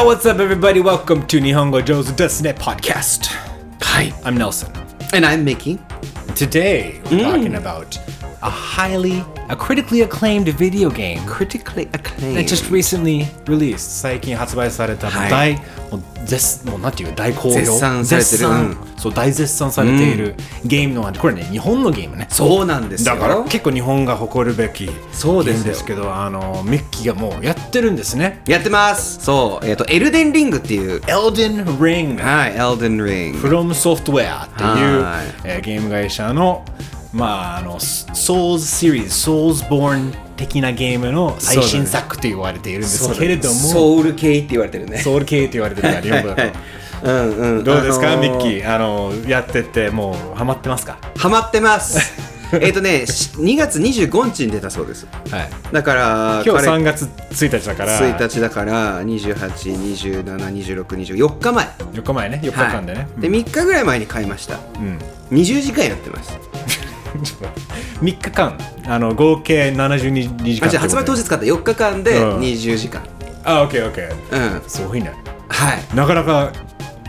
Yo, what's up, everybody? Welcome to Nihongo Joe's Net Podcast. Hi, I'm Nelson. And I'm Mickey. Today, we're mm. talking about a highly, a critically acclaimed video game Critically acclaimed. that just recently released. 最近発売された、はい大もう絶もうなんていう大好評絶賛されてるうんそう大絶賛されているゲームのこれね日本のゲームねそうなんですよ。だから結構日本が誇るべきそうですよゲームですけどあのミッキーがもうやってるんですねやってます。そう。えっ、と、エルデンリングっていう。Elden Ring はい、エルデンリング。From Software っていうはい、えーゲーム会社のまああの Souls Series Soulsborne 的なゲームの最新作と言われているんですけれどもソウル系って言われてるね。ソウル系と言われてるから読むだとうんうん。どうですか、あのミッキー？あのやっててもうハマってますか？ハマってます。えっとね、し2月25日に出たそうです。はいだから、今日彼3月1日だから1日だから、28、27、26、24日前。4日前ね4日間でね、はい、で、3日ぐらい前に買いました。うん20時間やってます。3日間あの合計72時間あじゃあ発売当日買った4日間でうん。20時間。あオッケーオッケーうん。すごいね。はい。なかなか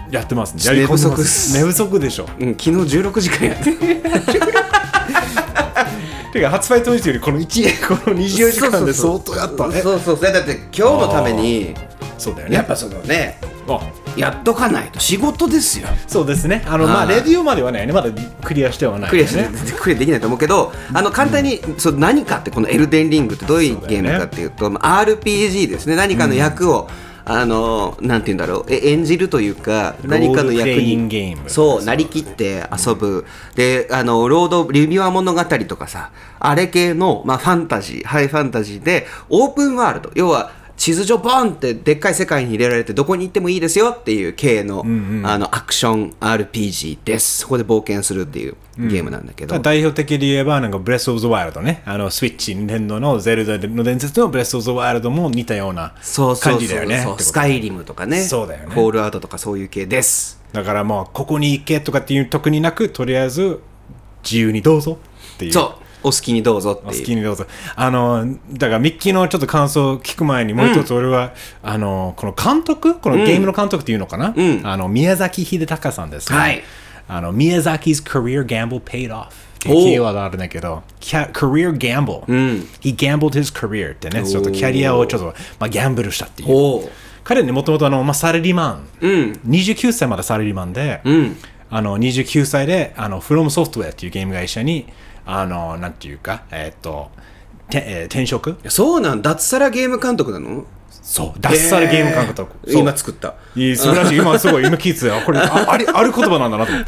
やってますね。寝不足寝不足でしょ。うん、昨日16時間やって。てか発売当日よりこの1この24時間で相当やったね。そうそうそう。だって今日のためにそうだよね。やっぱそのねあやっとかないと仕事ですよ。そうですね。あのまあはい。レディオまではねまだクリアしてはないクリアしねクリアできないと思うけどあの簡単に、そう何かってこのエルデンリングってどういうゲームかっていうとまあ RPG ですね。何かの役を、あのなんて言うんだろう。え演じるというか何かの役ロールプレインにゲーム。そうなりきって遊ぶ。であのロードリビュア物語とかさあれ系の、まあ、ファンタジーハイファンタジーでオープンワールド。要は地図上ボンってでっかい世界に入れられてどこに行ってもいいですよっていう系の,、あのアクション RPG です。そこで冒険するっていう。ゲームなんだけど、代表的で言えばなんかブレス・オブ・ザ・ワイルドね。あのスイッチ、ニンテンドーのゼルダの伝説のブレス・オブ・ザ・ワイルドも似たようなそうそうそう感じだよね。そうスカイリムとかね。そうだよね。フォールアウトとかそういう系です。だからもうここに行けとかっていう特になくとりあえず自由にどうぞっていう。そうお好きにどうぞお好っていう。きにどうぞ。あのだからミッキーのちょっと感想を聞く前にもう一つ俺は、あのこの監督？このゲームの監督っていうのかな、ん。あの宮崎秀隆さんですね、はい。あの宮崎 's career gamble paid off っていうキーワードあるんだけど、career gamble、he gambled his career ってねちょっとキャリアをちょっと、まあ、ギャンブルしたっていう。おう彼ねもともとあの、まあ、サラリーマン、うん。29歳までサラリーマンで、ん。あの29歳であの From Software っていうゲーム会社にあのなんていうかえーっとてえー転職？そうなん脱サラゲーム監督なの？そう脱サラゲーム監督。えー。今作った。いい素晴らしい。今すごい今聞いてたよ。これああり ある言葉なんだなと思っ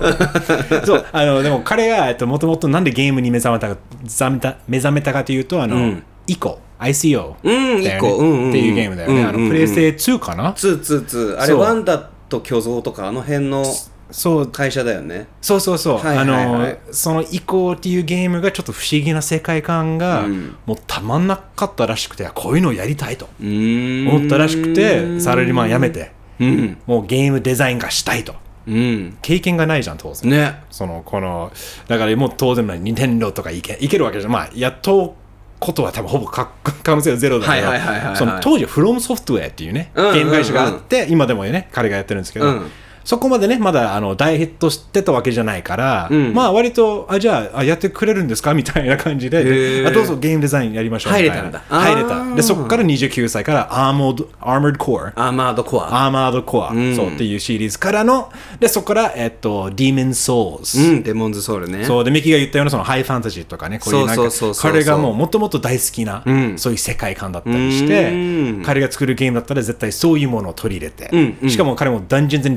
てそうあのでも彼がえっともともとなんでゲームに目覚めたか目覚めた目覚めたかというとあの、ん。イコ ICO うんだよね。ICO うんうんうん。っていうゲームだよね、あのうんうんうん。プレイステ2かな？ツーツーツー。あれワンダと巨像とかあの辺のそう。会社だよねそうそうそう、はいはいはい。あのその「イコー」っていうゲームがちょっと不思議な世界観が、うん。もうたまんなかったらしくてこういうのをやりたいと思ったらしくてサラリーマン辞めてうん。もうゲームデザインがしたいと。うん。経験がないじゃん当然、ね。そのこのだからもう当然な任天堂とかいけいけるわけじゃん。まあやっとことは多分ほぼか可能性はゼロだけどはいはいはいはいはい。その当時は From Software っていうね、うんうんうん。ゲーム会社があって今でもね彼がやってるんですけど、うんそこまでねまだあの大ヒットしてたわけじゃないから、うん。まあ割とあじゃああやってくれるんですか？みたいな感じであどうぞゲームデザインやりましょうみたいな。入れた。んだ入れたでそこから29歳から Armored, Armored Core アーマードコアアーマードコア、ん。そうっていうシリーズからのでそこからえっと Demon Souls、うんデモンズソウルね。そうでミキが言ったようなそのハイファンタジーとかねこういうなんか彼がもうもともと大好きな、ん。そういう世界観だったりしてうん。彼が作るゲームだったら絶対そういうものを取り入れて、うんうん。しかも彼も Dungeons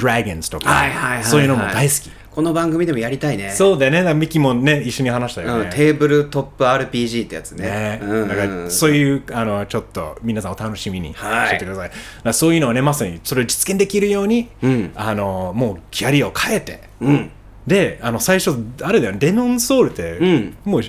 はいはいはいはい。そういうのも大好き。この番組でもやりたいね。そうだよね。だからミキもね一緒に話したようんね、テーブルトップ RPG ってやつね。ね。うん。うんだからそういうあのちょっと皆さんお楽しみにしてはい。てください、だからそういうのをねまさにそれを実現できるように、ん。あのもうキャリアを変えて、うん。であの最初あれだよね。デモンソウルって、ん。もう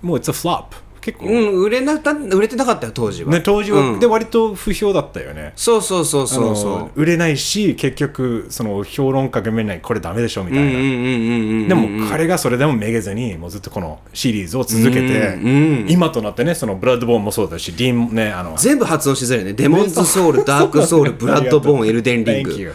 もう it's a flop 結構、うん売れなた売れてなかったよ当時は。ね、当時は、うん。で割と不評だったよね。そうそうそうそうそあの売れないし結局その評論家が見ないこれダメでしょみたいな、でも彼がそれでもめげずにもうずっとこのシリーズを続けて、うんうん今となってねそのブラッドボーンもそうだしディーンねあの。全部発音しづらいね。デモンズソウル ダークソウルブラッドボーンエルデンリング。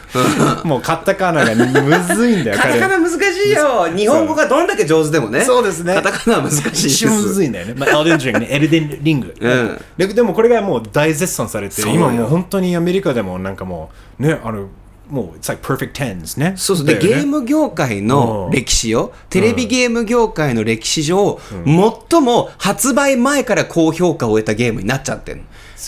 もうカタカナがむずいんだよ カタカナ難しいよ。日本語がどんだけ上手でもね。そうですね。カタカナは難しいです。むずいんだよね、まあ、エルデンリングねエルデンリング、うん。ででもこれがもう大絶賛されて今もう本当にアメリカでもなんかもうねあのもう It's like perfect tens ね。そうそう。で、ね。ゲーム業界のうん。歴史よ、テレビゲーム業界の歴史上、最も発売前から高評価を得たゲームになっちゃってる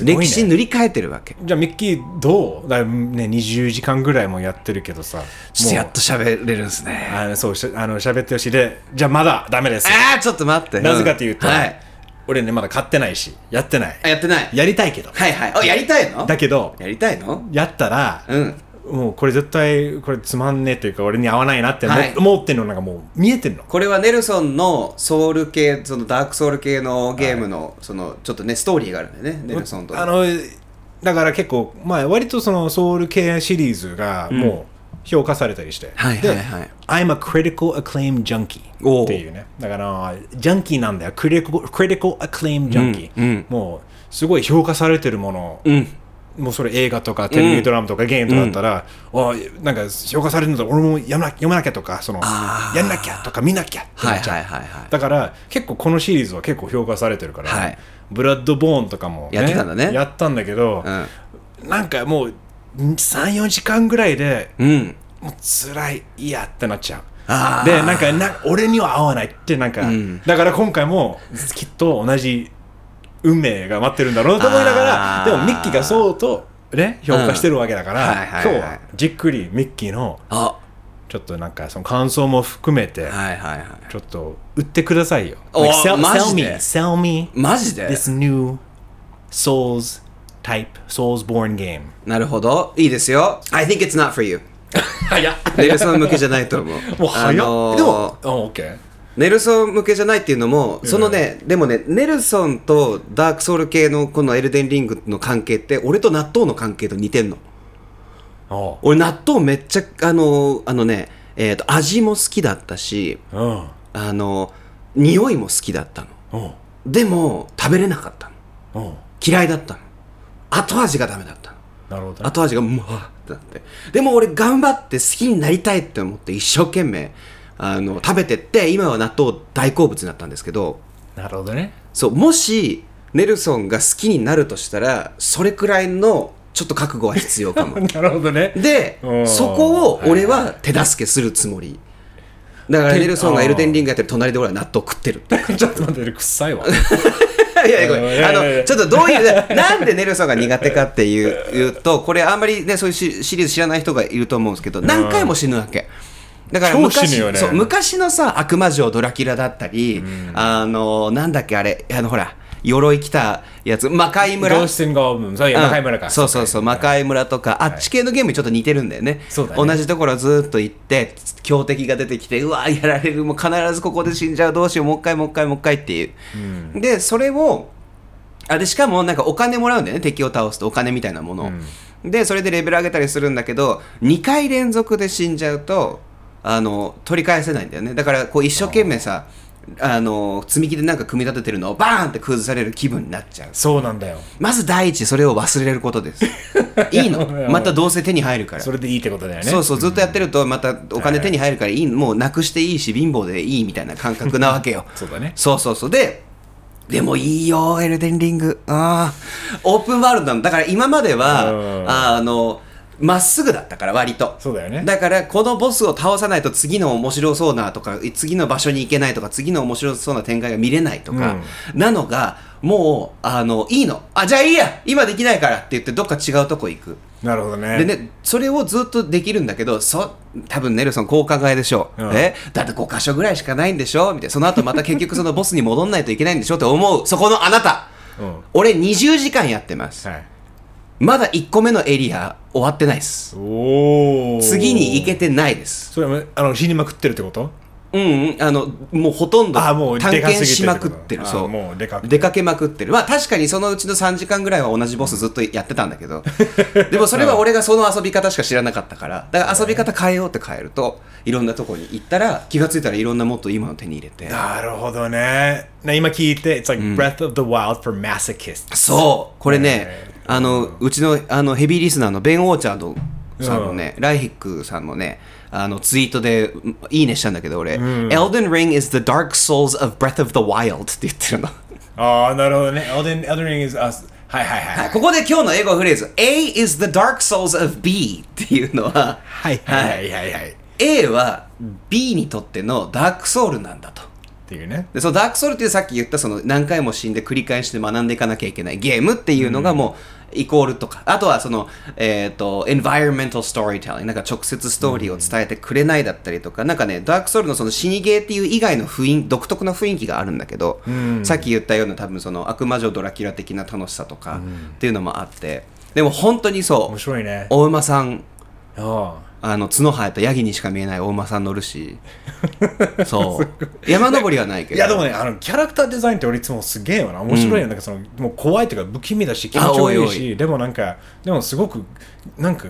歴史塗り替えてるわけ。じゃあミッキーどう？だね20時間ぐらいもやってるけどさ。もうちょっとやっと喋れるんですね。あのそうしあの喋ってほしい。でじゃあまだダメですああ、ちょっと待って。なぜかというと、はい。俺ねまだ買ってないしやってない。あ、やってない？やりたいけど。はいはい。あ、やりたいの？だけどやりたいの？やったら、うん。もうこれ絶対これつまんねえというか俺に合わないなって思,、はい。思ってんのなんかもう見えてんの。これはネルソンのソウル系、そのダークソウル系のゲームの、そのちょっとね、ストーリーがあるんだよね、ネルソンと。あのだから結構まあ割とそのソウル系シリーズがもう評価されたりして、はいはいはい。で I'm a critical acclaim junkie っていうね。だからジャンキーなんだよ。critical, critical acclaim junkie、うんうん。もうすごい評価されてるもの、うん。もうそれ映画とかテレビドラマとかゲームとかだったら、あなんか評価されるんだ俺も読まな読まなきゃとかそのやんなきゃとか見なきゃってはないっちゃう。はいはいはい。だから結構このシリーズは結構評価されてるから、はいブラッドボーンとかも、やってたんだねやったんだけど、うん。なんかもう34時間ぐらいでうん。もう辛いいやってなっちゃう。でなんかな俺には合わないってなんか、ん。だから今回もきっと同じ運命が待ってるんだろうと思いながらでもミッキーがそうとね評価してるわけだから、うんはいはいはい。今日はじっくりミッキーのあ、ちょっとなんかその感想も含めて、はいはいはい。ちょっと売ってくださいよ。お Like, sell, マ sell ジ me, で sell me マジで？this new Souls type, Soulsborne game. なるほど。いいですよ。I think it's not for you. 早っネルソン向けじゃないと思う。もう早っ、あのーでも、あ、OK。ネルソン向けじゃないっていうのも、そのね、でもね、ネルソンとダークソウル系のこのエルデンリングの関係って、俺と納豆の関係と似てんの。あ俺、納豆めっちゃ、あの、あのね、えっ、と、味も好きだったし、うん。あの、匂いも好きだったの。うん。でも、食べれなかったの。うん。嫌いだったの。後味がダメだったの。なるほどね。後味がもわーってなってでも俺頑張って好きになりたいって思って一生懸命あの食べてって今は納豆大好物になったんですけどなるほどね。そうもしネルソンが好きになるとしたらそれくらいのちょっと覚悟は必要かも なるほどね。でうんそこを俺は手助けするつもりだからてネルソンがエルデンリングやってる隣で俺は納豆食ってるって ちょっと待って、臭いわ。いやいやあのちょっとどういう なんでネルソンが苦手かっていう言うとこれあんまりねそういうシシリーズ知らない人がいると思うんですけど何回も死ぬわけ。だから超昔ね。そう昔のさ悪魔城ドラキュラだったり、あのなんだっけあれあのほら鎧着たやつ。魔界村。ゴーンゴー。そういや、魔界村か。そうそうそう。魔界村とか。あっち系のゲームにちょっと似てるんだよね。そうだね。同じところずっと行って強敵が出てきてうわやられるもう必ずここで死んじゃうどうしようもう一回もう一回もう一回っていう、でそれをあでしかもなんかお金もらうんだよね。敵を倒すとお金みたいなものを、でそれでレベル上げたりするんだけど2回連続で死んじゃうとあの取り返せないんだよね。だからこう一生懸命さあの積み木でなんか組み立ててるのをバーンって崩される気分になっちゃう。そうなんだよ。まず第一それを忘れることです。いいの。またどうせ手に入るから。それでいいってことだよね。そうそうずっとやってるとまたお金手に入るからいい。もうなくしていいし貧乏でいいみたいな感覚なわけよ。そうだね。そうそうそう。ででもいいよエルデンリング。ああオープンワールドなの。だから今まではうん。あのまっすぐだったから割と。そうだよね。だからこのボスを倒さないと次の面白そうなとか次の場所に行けないとか次の面白そうな展開が見れないとか、なのがもうあのいいの。あじゃあいいや。今できないからって言ってどっか違うとこ行く。なるほどね。でねそれをずっとできるんだけどそ多分ネルソンこうお考えでしょ。う、うん。え？だって5箇所ぐらいしかないんでしょ。みたいな。その後また結局そのボスに戻んないといけないんでしょって思う。そこのあなた。うん。俺20時間やってます。はい。まだ1個目のエリア終わってないです。おお。次に行けてないです。それはあの死にまくってるってこと？うんうんあのもうほとんどあもう探検しまくってる。あそう。もうでか出かけまくってる。まあ確かにそのうちの3時間ぐらいは同じボスずっとやってたんだけど。でもそれは俺がその遊び方しか知らなかったから。だから遊び方変えようって変えるといろんなとこに行ったら気がついたらいろんなもっと今の手に入れて。なるほどね。ね今聞いて、It's like Breath of the Wild for masochists. そう。これねあのうちのあのヘビーリスナーのベン・オーチャードさんのね、ライヒックさんのねあのツイートでいいねしたんだけど俺、Elden Ring is the dark souls of Breath of the Wild って言ってるのああ、なるほどね。Elden, Elden Ring is us. はいはいはい。ここで今日の英語フレーズ A is the dark souls of B っていうのははいはいはいはいはい。っ A は B にとってのダークソウルなんだとていうね。でそのダークソウルっていうさっき言ったその何回も死んで繰り返して学んでいかなきゃいけない。ゲームっていうのがもうイコールとか、あとはその、えっ、と、environmental storytelling、なんか直接ストーリーを伝えてくれないだったりとか、なんかね、ダークソウルのその死にゲーっていう以外の雰囲気、独特な雰囲気があるんだけど、さっき言ったような多分その悪魔女ドラキュラ的な楽しさとかっていうのもあって、でも本当にそう。面、白いね。お馬さん、ああの角生えたヤギにしか見えないお馬さん乗るし、そう、山登りはないけど。いやでもね、あのキャラクターデザインって俺いつもすげえよな。面白いよ。なんかそのもう怖いというか不気味だし気持ち悪いいおし、でもなんか、でもすごく、なんか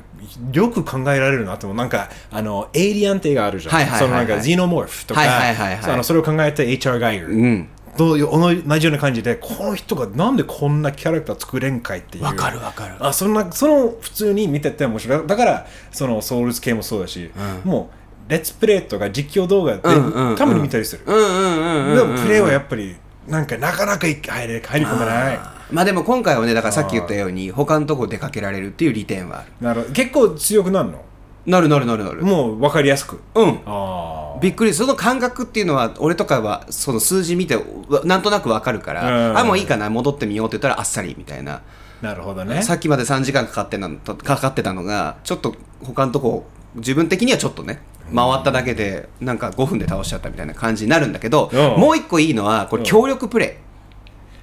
よく考えられるなって思う。なんか、あの、エイリアンって映画あるじゃん。はいはいはいはいそのなんか、ゼノモーフとか、はいはいはいはいそのそれを考えた HR ガイガー。うん。と同じような感じでこの人がなんでこんなキャラクター作れんかいっていう。わかるわかる。あそんなその普通に見てて面白い。だからそのソウルズ系もそうだし、もうレッツプレイとか実況動画でうんうんうん。たまに見たりする、うんうんうんうん。でもプレイはやっぱりなんかなかなか入れ入り込めない。まあでも今回はねだからさっき言ったように他のとこ出かけられるっていう利点は。あるなるほど。結構強くなるの？なるなるなるなる。もう分かりやすく。うん。あびっくり。その感覚っていうのは俺とかはその数字見てわなんとなくわかるから、うん。あもういいかな戻ってみようって言ったらあっさりみたいな、あなるほどね。さっきまで3時間かかってなかかってたのがちょっと他のとこ自分的にはちょっとね回っただけでなんか5分で倒しちゃったみたいな感じになるんだけど、うん。もう一個いいのはこれ協力プレイ、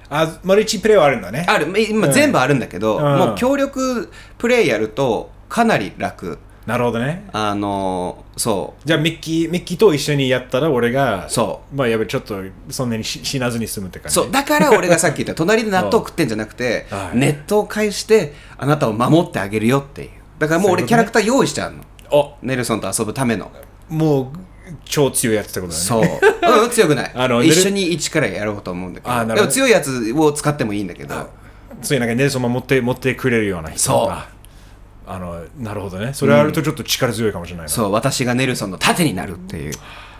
あマルチプレイはあるんだね。ある。今うん。全部あるんだけど、うん。もう協力プレイやるとかなり楽なるほどね。あのーそう。じゃあミッキーミッキーと一緒にやったら俺がそう。まあやっぱりちょっとそんなにし死なずに済むって感じ。そう。だから俺がさっき言った隣で納豆食ってんじゃなくてはい。ネットを介してあなたを守ってあげるよっていう。だからもう俺キャラクター用意しちゃうの。お。ネルソンと遊ぶための。もう超強いやつってことだね。そう、うん、強くない。あの一緒に一からやろうと思うんだけど。あなるほど。でも強いやつを使ってもいいんだけど。そういうなんかネルソンも持って持ってくれるような人そうああのなるほどね。それあるとちょっと力強いかもしれないな、そう私がネルソンの盾になるっていう。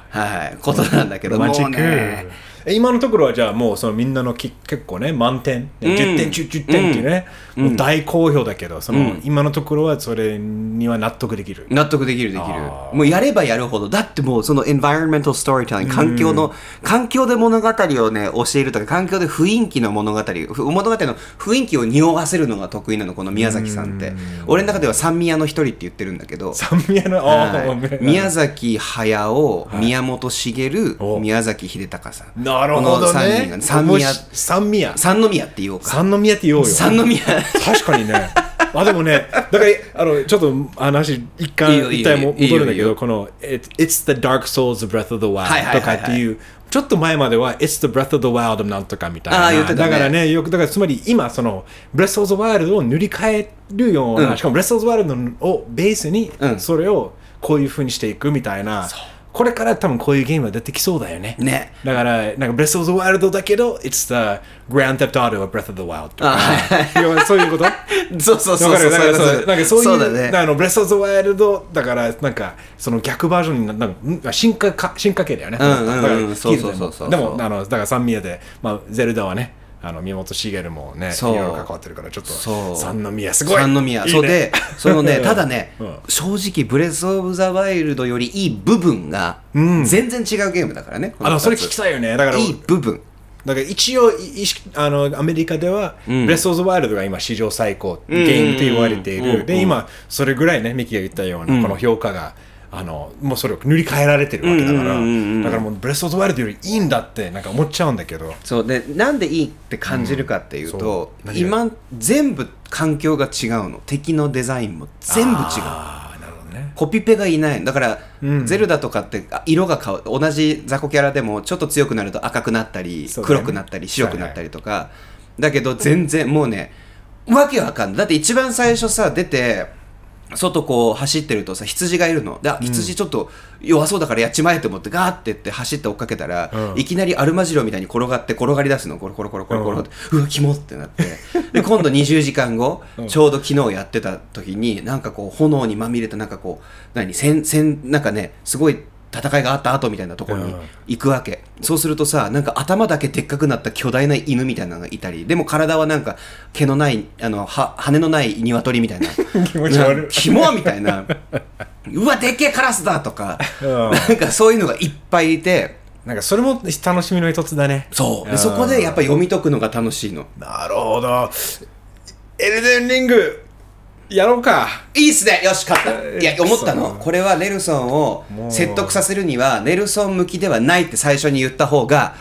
はいことなんだけどもね。え今のところはじゃあもうそのみんなのき結構ね満点、ねうん。10点中10点っていうね、もう大好評だけどその、うん。今のところはそれには納得できる、納得できるできる。もうやればやるほど。だってもうその environmental storytelling 環境の、環境で物語をね教えるとか環境で雰囲気の物語ふ物語の雰囲気を匂わせるのが得意なのこの宮崎さんって。俺の中では三宮の一人って言ってるんだけど。三宮のあはい。ー宮崎駿、宮本茂お。宮崎秀隆さんなるほどね。三宮。三宮。三宮って言おうか。三宮って言おうよ。三宮。確かにね。あでもねだからあのちょっと話一回一回も戻るんだけどこの「It- It's the dark souls of Breath of the はい Wild はいはいはい」とかっていうちょっと前までは「It's the Breath of the Wild なんとか」みたいな。あー言ってたね。だからねよくだからつまり今その「Breath of the Wild」を塗り替えるような、うん。しかも「Breath of the Wild」をベースにうん。それをこういうふうにしていくみたいな、これから多分こういうゲームが出てきそうだよね。ね。だから、なんか、ブレス・オブ・ザ・ワイルドだけど、It's the Grand Theft Auto of Breath of the Wild とか、そういうこと？そうそうそうそう。かそうなんかそういうそうだね。あのブレス・オブ・ザ・ワイルドだからなんかその逆バージョンにななんかん進化か進化系だよね。うんうんうん。そうそうそうそうでもあのだから三宮でまあゼルダはねあの宮本茂もねいろいろ関わってるからちょっと三宮すごい。三宮。そうで そのねただね、うん。正直ブレス・オブ・ザ・ワイルドよりいい部分がん。全然違うゲームだからね、あのそれ聞きたいよね。だからいい部分。だから一応い意識あのアメリカでは、ん。ブレス・オブ・ザ・ワイルドが今史上最高ゲん。ームと言われている、で今それぐらいねミキが言ったような、この評価があのもうそれを塗り替えられてるわけだから、うんうんうんうんだからもうブレス・オブ・ザ・ワイルドよりいいんだってなんか思っちゃうんだけど。そう。でなんでいいって感じるかっていうと、うん。そう今全部環境が違うの。敵のデザインも全部違うあーなるほどね。コピペがいないだから、ゼルダとかってあ色が変わ同じ雑魚キャラでもちょっと強くなると赤くなったり、ね。黒くなったり白くなったりとか、だけど全然もうねわけわかんない。だって一番最初さ出て外こう走ってるとさ羊がいるの。であ羊ちょっと弱そうだからやっちまえと思ってガーってって走って追っかけたら、うん。いきなりアルマジロみたいに転がって転がり出すのコロコロコロコロコロって、うわキモってなって。で今度20時間後、ちょうど昨日やってた時になんかこう炎にまみれたなんかこう何戦戦なんかねすごい戦いがあった後みたいなところにうん。行くわけ、そうするとさなんか頭だけでっかくなった巨大な犬みたいなのがいたり。でも体はなんか毛のないあのは羽のない鶏みたいな。気持ち悪い。なキモみたいな。うわでっけえカラスだとか、うん。なんかそういうのがいっぱいいて。なんかそれも楽しみの一つだね。そう。でそこでやっぱ読み解くのが楽しいの。なるほど。エルデンリングやろうか。いいっすね。よし勝った。いや思ったの。これはネルソンを説得させるにはネルソン向きではないって最初に言った方が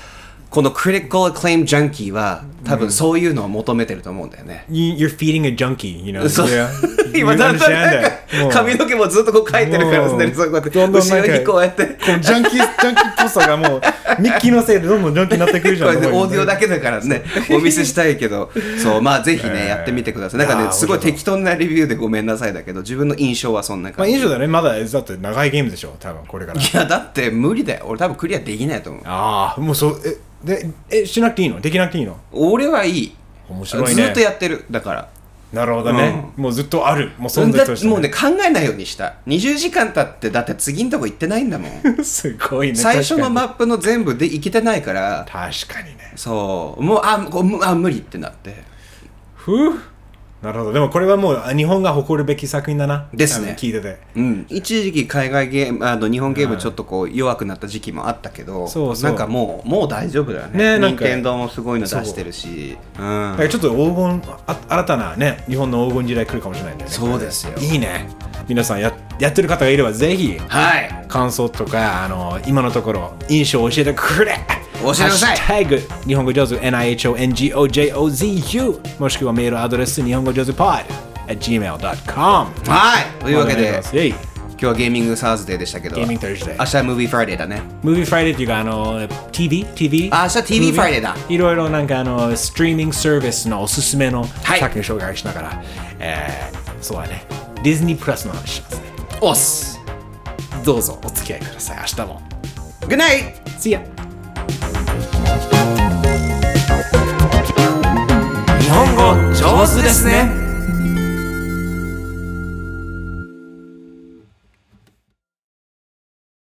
このクリティカル・アクレイム・ジャンキーは多分そういうのを求めてると思うんだよね、You- You're feeding a junkie, you know? そう. 今だんだん髪の毛もずっとこう描いてるからもう。ネルソンこうやってどん後ろにこうやって。このジャンキー、ジャンキーっぽさがもう、ミッキーのせいでどんどんジャンキーになってくるじゃん。オーディオだけ。けだからね。お見せしたいけど。そうまあぜひね、えー。やってみてください。なんかねすごい適当なレビューでごめんなさいだけど自分の印象はそんなまあ、感じ、印象だね。まだ、だって長いゲームでしょ、多分これから。いやだって無理だよ。俺多分クリアできないと思う。ああ、もうそう、え、で、え、しなくていいの？できなくていいの？俺はいい。面白いね。ずっとやってる。だから。なるほどね。もうずっとある。もう存在として、だもうね、考えないようにした。20時間経ってだって次のとこ行ってないんだもん。すごいね。最初のマッップの全部で行けてないから。確かにね。そう。もうあこうむあ無理ってなって。ふうなるほど。でもこれはもうあ日本が誇るべき作品だな。ですね。聞いてて。うん、一時期海外ゲームあの日本ゲームちょっとこう弱くなった時期もあったけど、そうそう。なんかもうもう大丈夫だよね。ねなんか任天堂もすごいの出してるし。う。ん。だからちょっと黄金あ新たなね日本の黄金時代来るかもしれないんだよね。そうですよ。いいね。皆さんややってる方がいればぜひはい。感想とかあの今のところ印象を教えてくれ教えてください。ハッシュタグ日本語上手 NIHONGOJOZU もしくはメールアドレス日本語上手 pod at gmail.com はい。というわけで今日は Gaming Thursday でしたけどゲーミング Thursday 明日は Movie Friday だね。Movie Friday っていうかあの TV? TV? あ明日 TV フライデーだ。いろいろなんかあのストリーミングサービスのおすすめのはい。作品を紹介しながら、えー、そうだね。ディズニープラスの話しますね。おっす。どうぞお付き合いください。明日も。Good night! See ya 日本語上手ですね。